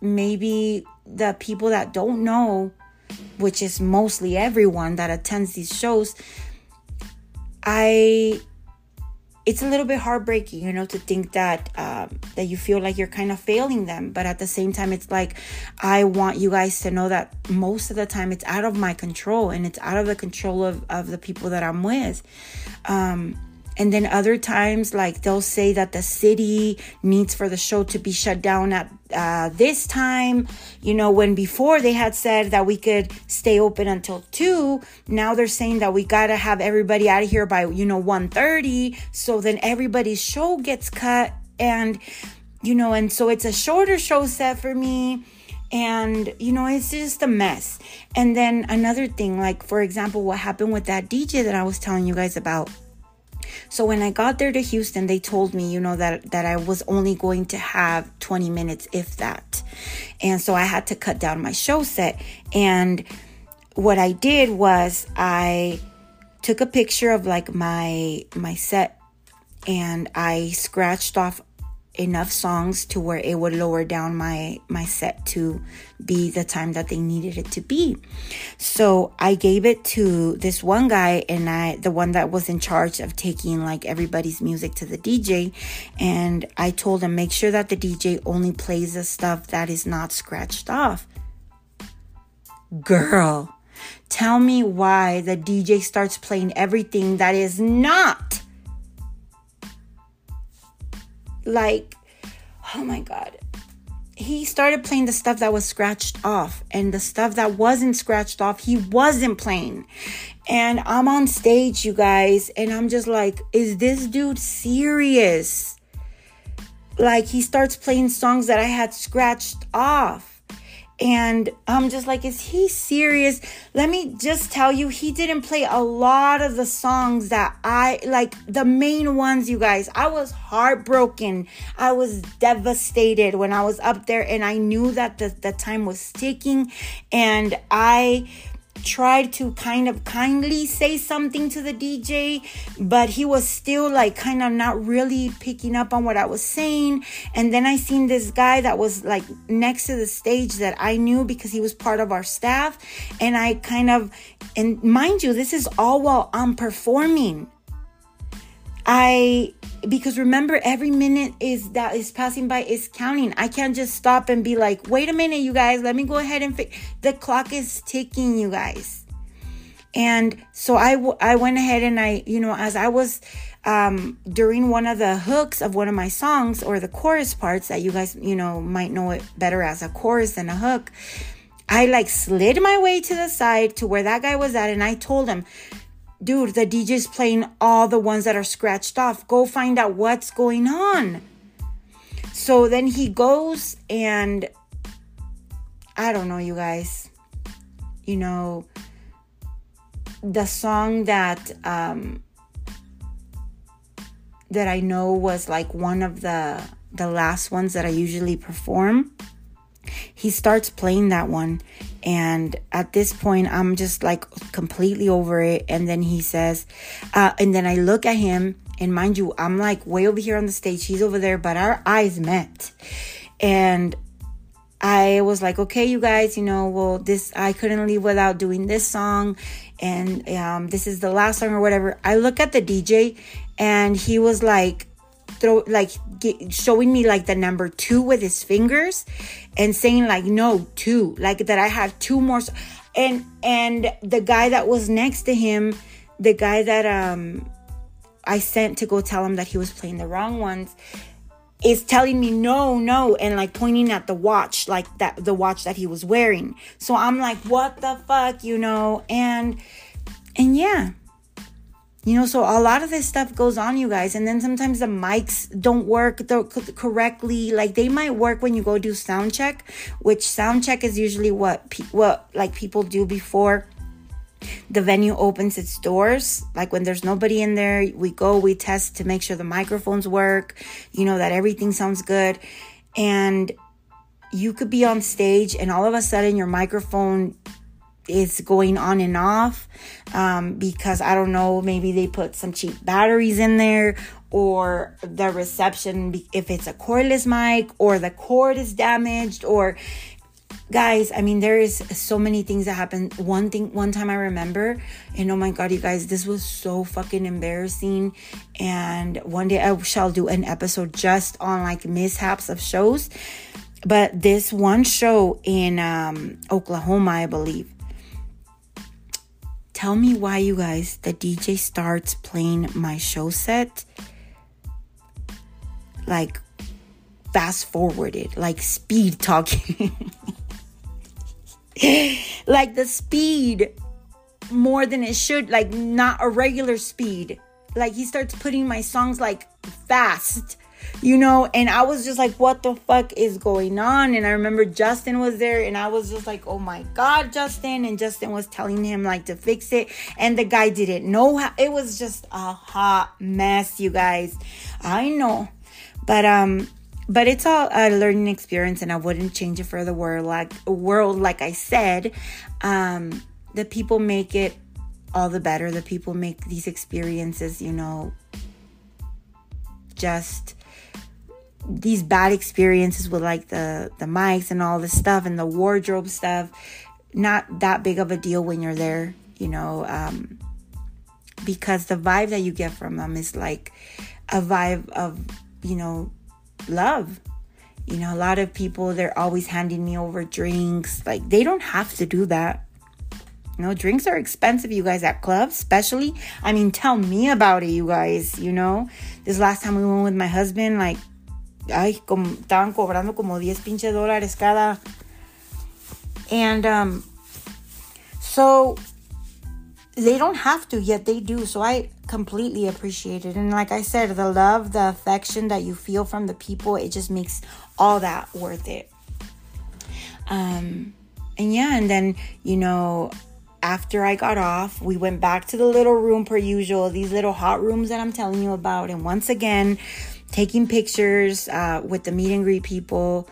maybe the people that don't know which is mostly everyone that attends these shows i it's a little bit heartbreaking, you know, to think that um, that you feel like you're kind of failing them, but at the same time, it's like I want you guys to know that most of the time it's out of my control and it's out of the control of of the people that I'm with. Um, and then other times, like they'll say that the city needs for the show to be shut down at uh, this time. You know, when before they had said that we could stay open until two, now they're saying that we gotta have everybody out of here by you know 1.30. So then everybody's show gets cut, and you know, and so it's a shorter show set for me and you know it's just a mess and then another thing like for example what happened with that dj that i was telling you guys about so when I got there to Houston, they told me, you know, that that I was only going to have 20 minutes if that. And so I had to cut down my show set and what I did was I took a picture of like my my set and I scratched off enough songs to where it would lower down my my set to be the time that they needed it to be. So i gave it to this one guy and i the one that was in charge of taking like everybody's music to the dj and i told him make sure that the dj only plays the stuff that is not scratched off. Girl tell me why the dj starts playing everything that is not like oh my god. He started playing the stuff that was scratched off and the stuff that wasn't scratched off he wasn't playing. And i'm on stage you guys and i'm just like is this dude serious? Like he starts playing songs that i had scratched off and I'm just like, is he serious? Let me just tell you, he didn't play a lot of the songs that I like, the main ones, you guys. I was heartbroken. I was devastated when I was up there, and I knew that the, the time was ticking. And I tried to kind of kindly say something to the DJ, but he was still like kind of not really picking up on what I was saying. And then I seen this guy that was like next to the stage that I knew because he was part of our staff. And I kind of, and mind you, this is all while I'm performing. I because remember every minute is that is passing by is counting i can't just stop and be like wait a minute you guys let me go ahead and fi-. the clock is ticking you guys and so I, w- I went ahead and i you know as i was um, during one of the hooks of one of my songs or the chorus parts that you guys you know might know it better as a chorus than a hook i like slid my way to the side to where that guy was at and i told him dude, the DJ's playing all the ones that are scratched off. Go find out what's going on. So then he goes and I don't know, you guys. You know, the song that um that I know was like one of the the last ones that I usually perform. He starts playing that one and at this point, I'm just like completely over it. And then he says, uh, and then I look at him, and mind you, I'm like way over here on the stage. He's over there, but our eyes met. And I was like, okay, you guys, you know, well, this, I couldn't leave without doing this song. And um, this is the last song or whatever. I look at the DJ, and he was like, throw like get, showing me like the number two with his fingers and saying like no two like that i have two more and and the guy that was next to him the guy that um i sent to go tell him that he was playing the wrong ones is telling me no no and like pointing at the watch like that the watch that he was wearing. So i'm like what the fuck you know and and yeah you know, so a lot of this stuff goes on, you guys. And then sometimes the mics don't work correctly. Like they might work when you go do sound check, which sound check is usually what pe- what like people do before the venue opens its doors. Like when there's nobody in there, we go, we test to make sure the microphones work, you know, that everything sounds good. And you could be on stage and all of a sudden your microphone is going on and off um, because I don't know, maybe they put some cheap batteries in there or the reception, if it's a cordless mic or the cord is damaged or guys i mean there is so many things that happen. One thing one time i remember and oh my god you guys this was so fucking embarrassing and one day i shall do an episode just on like mishaps of shows but this one show in um, oklahoma i believe Tell me why, you guys, the DJ starts playing my show set like fast forwarded, like speed talking. like the speed more than it should, like not a regular speed. Like he starts putting my songs like fast you know, and I was just like, what the fuck is going on? And I remember Justin was there, and I was just like, oh my god, Justin. And Justin was telling him like to fix it, and the guy didn't know how. It was just a hot mess, you guys. I know, but um, but it's all a learning experience, and I wouldn't change it for the world. Like world, like I said, um, the people make it all the better. The people make these experiences, you know, just these bad experiences with like the the mics and all this stuff and the wardrobe stuff not that big of a deal when you're there you know um because the vibe that you get from them is like a vibe of you know love. You know a lot of people they're always handing me over drinks. Like they don't have to do that. You know drinks are expensive you guys at clubs especially i mean tell me about it you guys you know? This last time we went with my husband like ay, como, estaban cobrando como 10 pinche dólares cada. And um, so they don't have to, yet they do. So I completely appreciate it. And like I said, the love, the affection that you feel from the people, it just makes all that worth it. Um, and yeah, and then, you know, after I got off, we went back to the little room per usual, these little hot rooms that I'm telling you about. And once again, taking pictures uh, with the meet and greet people.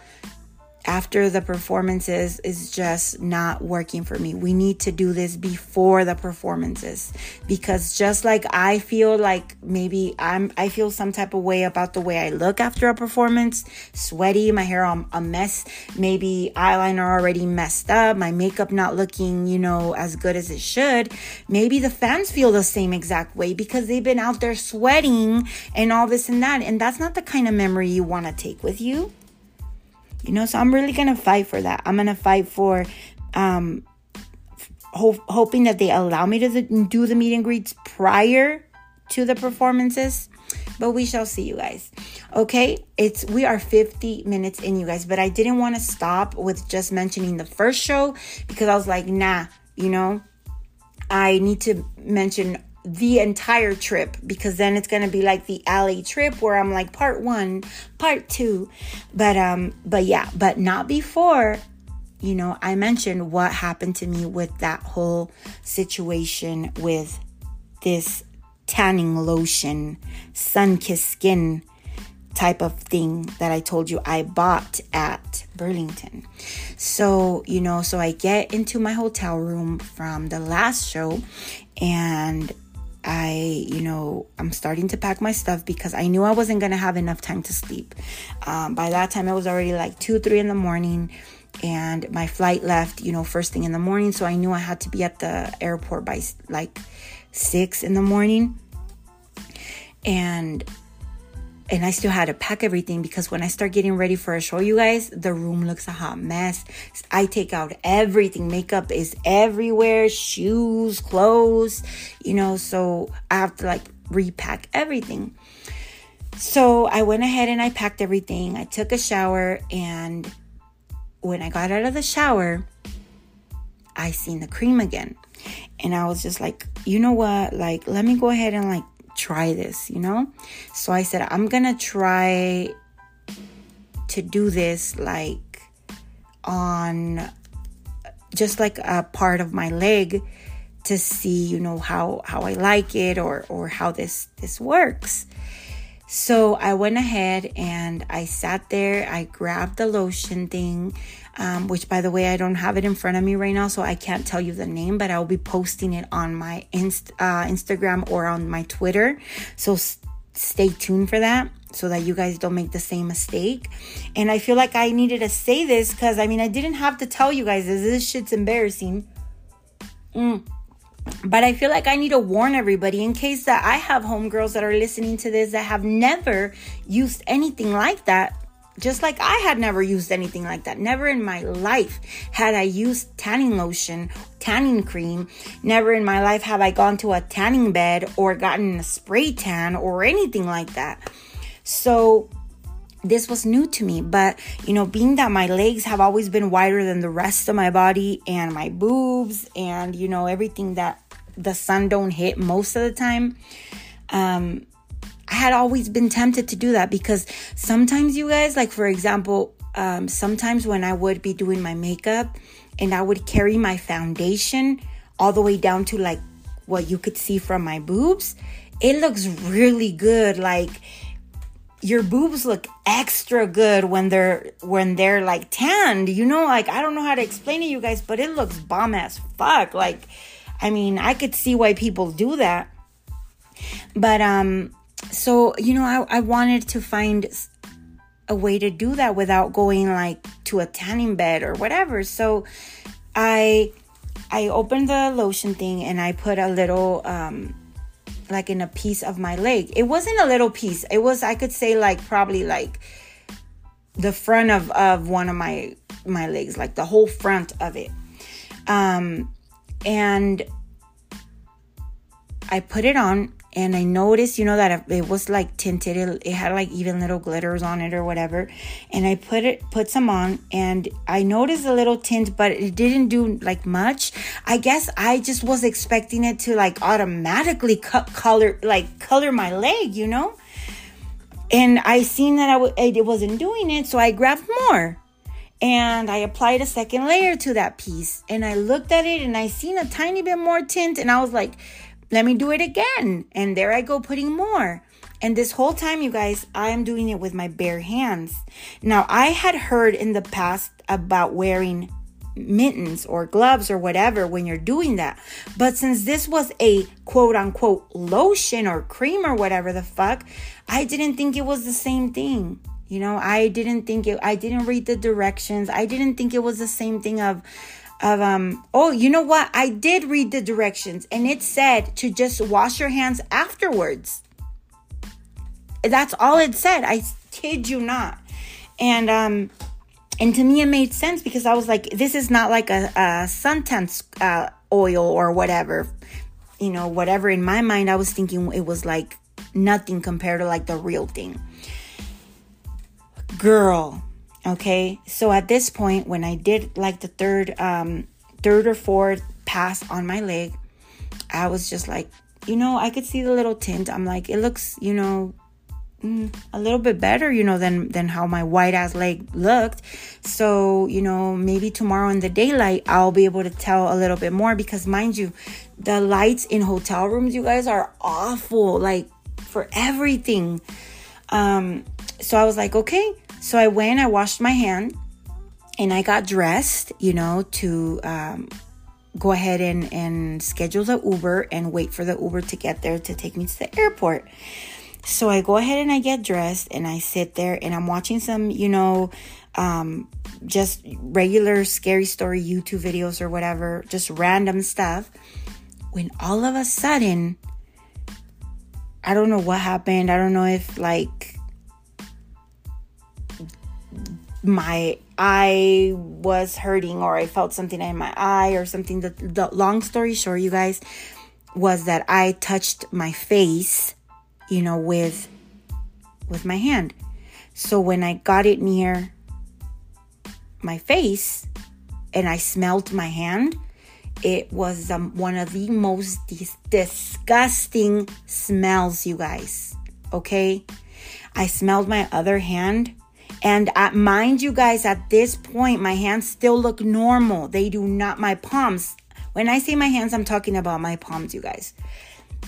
After the performances is just not working for me. We need to do this before the performances because just like I feel like maybe I'm I feel some type of way about the way I look after a performance, sweaty, my hair on a mess, maybe eyeliner already messed up, my makeup not looking, you know, as good as it should. Maybe the fans feel the same exact way because they've been out there sweating and all this and that and that's not the kind of memory you want to take with you. You know, so I'm really going to fight for that. I'm going to fight for um, ho- hoping that they allow me to the, do the meet and greets prior to the performances. But we shall see, you guys. Okay, it's we are 50 minutes in, you guys. But I didn't want to stop with just mentioning the first show because I was like, nah, you know, I need to mention the entire trip because then it's going to be like the alley trip where I'm like part 1, part 2. But um but yeah, but not before you know, I mentioned what happened to me with that whole situation with this tanning lotion, sun kissed skin type of thing that I told you I bought at Burlington. So, you know, so I get into my hotel room from the last show and I, you know, I'm starting to pack my stuff because I knew I wasn't to have enough time to sleep. Um, by that time, it was already like 2, 3 in the morning, and my flight left, you know, first thing in the morning. So I knew I had to be at the airport by like 6 in the morning. And and I still had to pack everything because when I start getting ready for a show, you guys, the room looks a hot mess. I take out everything. Makeup is everywhere, shoes, clothes, you know, so I have to like repack everything. So I went ahead and I packed everything. I took a shower and when I got out of the shower, I seen the cream again. And I was just like, you know what? Like, let me go ahead and like try this, you know? So I said, I'm gonna try to do this like on just like a part of my leg to see, you know, how how I like it or or how this this works. So I went ahead and I sat there, I grabbed the lotion thing um, which by the way, I don't have it in front of me right now, so I can't tell you the name, but I'll be posting it on my inst- uh, Instagram or on my Twitter. So s- stay tuned for that so that you guys don't make the same mistake. And I feel like I needed to say this because I mean, I didn't have to tell you guys this. This shit's embarrassing. Mm. But I feel like I need to warn everybody in case that I have homegirls that are listening to this that have never used anything like that just like I had never used anything like that. Never in my life had I used tanning lotion, tanning cream. Never in my life have I gone to a tanning bed or gotten a spray tan or anything like that. So this was new to me, but you know, being that my legs have always been wider than the rest of my body and my boobs and you know, everything that the sun don't hit most of the time, um, I had always been tempted to do that because sometimes, you guys, like for example, um, sometimes when I would be doing my makeup and I would carry my foundation all the way down to like what you could see from my boobs, it looks really good. Like your boobs look extra good when they're when they're like tanned. You know, like I don't know how to explain it, you guys, but it looks bomb as fuck. Like, I mean, I could see why people do that. But um so you know I, I wanted to find a way to do that without going like to a tanning bed or whatever. So i i opened the lotion thing and i put a little um like in a piece of my leg. It wasn't a little piece. It was i could say like probably like the front of of one of my my legs like the whole front of it. Um and i put it on and I noticed, you know, that it was like tinted. It, it, had like even little glitters on it or whatever. And I put it, put some on, and I noticed a little tint, but it didn't do like much. I guess I just was expecting it to like automatically color, like color my leg, you know. And I seen that I w- it wasn't doing it, so I grabbed more and I applied a second layer to that piece. And I looked at it and I seen a tiny bit more tint, and I was like let me do it again. And there I go putting more. And this whole time, you guys, I am doing it with my bare hands. Now, I had heard in the past about wearing mittens or gloves or whatever when you're doing that. But since this was a quote unquote lotion or cream or whatever the fuck, I didn't think it was the same thing. You know, I didn't think it, I didn't read the directions. I didn't think it was the same thing of, of, um, oh, you know what? I did read the directions and it said to just wash your hands afterwards. That's all it said. I kid you not. And, um, and to me it made sense because I was like, this is not like a, a suntan uh, oil or whatever, you know, whatever. In my mind, I was thinking it was like nothing compared to like the real thing. Girl, okay. So at this point, when I did like the third, um, third or fourth pass on my leg, I was just like, you know, I could see the little tint. I'm like, it looks, you know, mm, a little bit better, you know, than than how my white ass leg looked. So, you know, maybe tomorrow in the daylight I'll be able to tell a little bit more because mind you, the lights in hotel rooms, you guys are awful like for everything. Um so I was like, okay. So I went, I washed my hand and I got dressed, you know, to um go ahead and, and schedule the Uber and wait for the Uber to get there to take me to the airport. So I go ahead and I get dressed and I sit there and I'm watching some, you know, um, just regular scary story YouTube videos or whatever, just random stuff. When all of a sudden, I don't know what happened. I don't know if like my eye was hurting or I felt something in my eye or something. The, the long story short, you guys, was that I touched my face you know, with with my hand. So when I got it near my face and I smelled my hand, it was um, one of the most dis- disgusting smells, you guys. Okay? I smelled my other hand. And at, mind you guys, at this point, my hands still look normal. They do not, my palms. When I say my hands, I'm talking about my palms, you guys.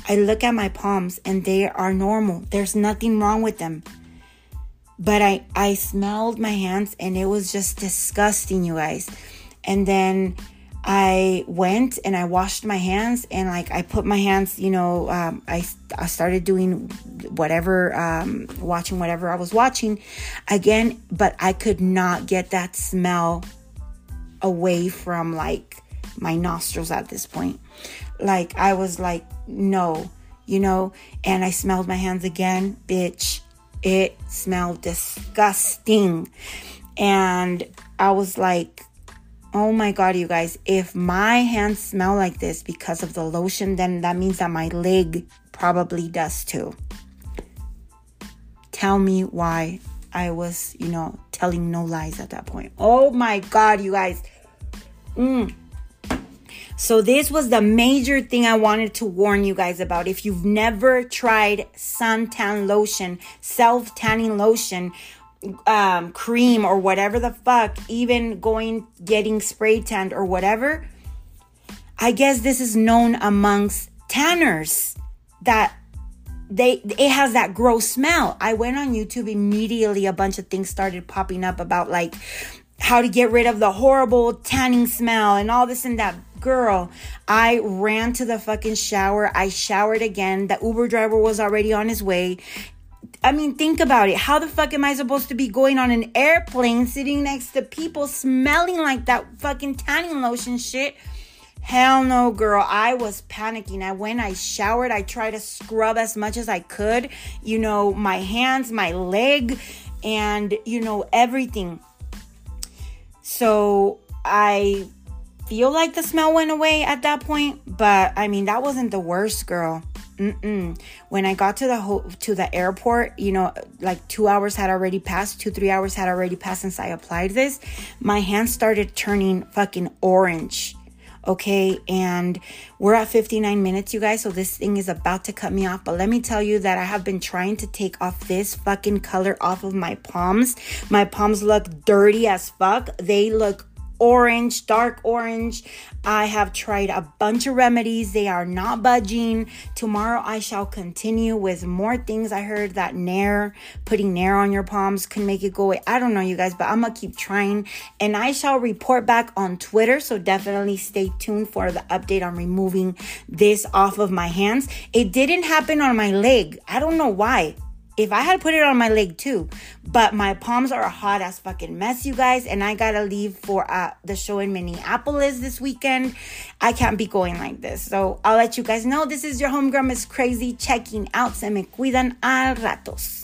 I look at my palms and they are normal. There's nothing wrong with them. But I I smelled my hands and it was just disgusting, you guys. And then I went and I washed my hands and like I put my hands, you know, um, I I started doing whatever, um, watching whatever I was watching again, but I could not get that smell away from like my nostrils at this point. Like I was like, no, you know, and I smelled my hands again, bitch. It smelled disgusting. And I was like, oh my god, you guys, if my hands smell like this because of the lotion, then that means that my leg probably does too. Tell me why I was, you know, telling no lies at that point. Oh my god, you guys. Mm. So this was the major thing I wanted to warn you guys about. If you've never tried suntan lotion, self tanning lotion, um, cream or whatever the fuck, even going getting spray tanned or whatever, I guess this is known amongst tanners that they it has that gross smell. I went on YouTube immediately a bunch of things started popping up about like how to get rid of the horrible tanning smell and all this and that girl, I ran to the fucking shower. I showered again. The Uber driver was already on his way. I mean, think about it. How the fuck am I supposed to be going on an airplane sitting next to people smelling like that fucking tanning lotion shit? Hell no, girl. I was panicking. I went, I showered, I tried to scrub as much as I could, you know, my hands, my leg, and, you know, everything. So I feel like the smell went away at that point, but I mean that wasn't the worst, girl. Mm-mm. When I got to the ho- to the airport, you know, like two hours had already passed, two three hours had already passed since I applied this. My hands started turning fucking orange. Okay, and we're at 59 minutes, you guys. So this thing is about to cut me off. But let me tell you that I have been trying to take off this fucking color off of my palms. My palms look dirty as fuck. They look orange, dark orange. I have tried a bunch of remedies. They are not budging. Tomorrow I shall continue with more things. I heard that Nair, putting Nair on your palms can make it go away. I don't know, you guys, but I'm gonna keep trying. And I shall report back on Twitter. So definitely stay tuned for the update on removing this off of my hands. It didn't happen on my leg. I don't know why if I had put it on my leg too. But my palms are a hot ass fucking mess, you guys. And I gotta leave for uh, the show in Minneapolis this weekend. I can't be going like this. So I'll let you guys know. This is your homegirl, MsKrazie, checking out. Se me cuidan al ratos.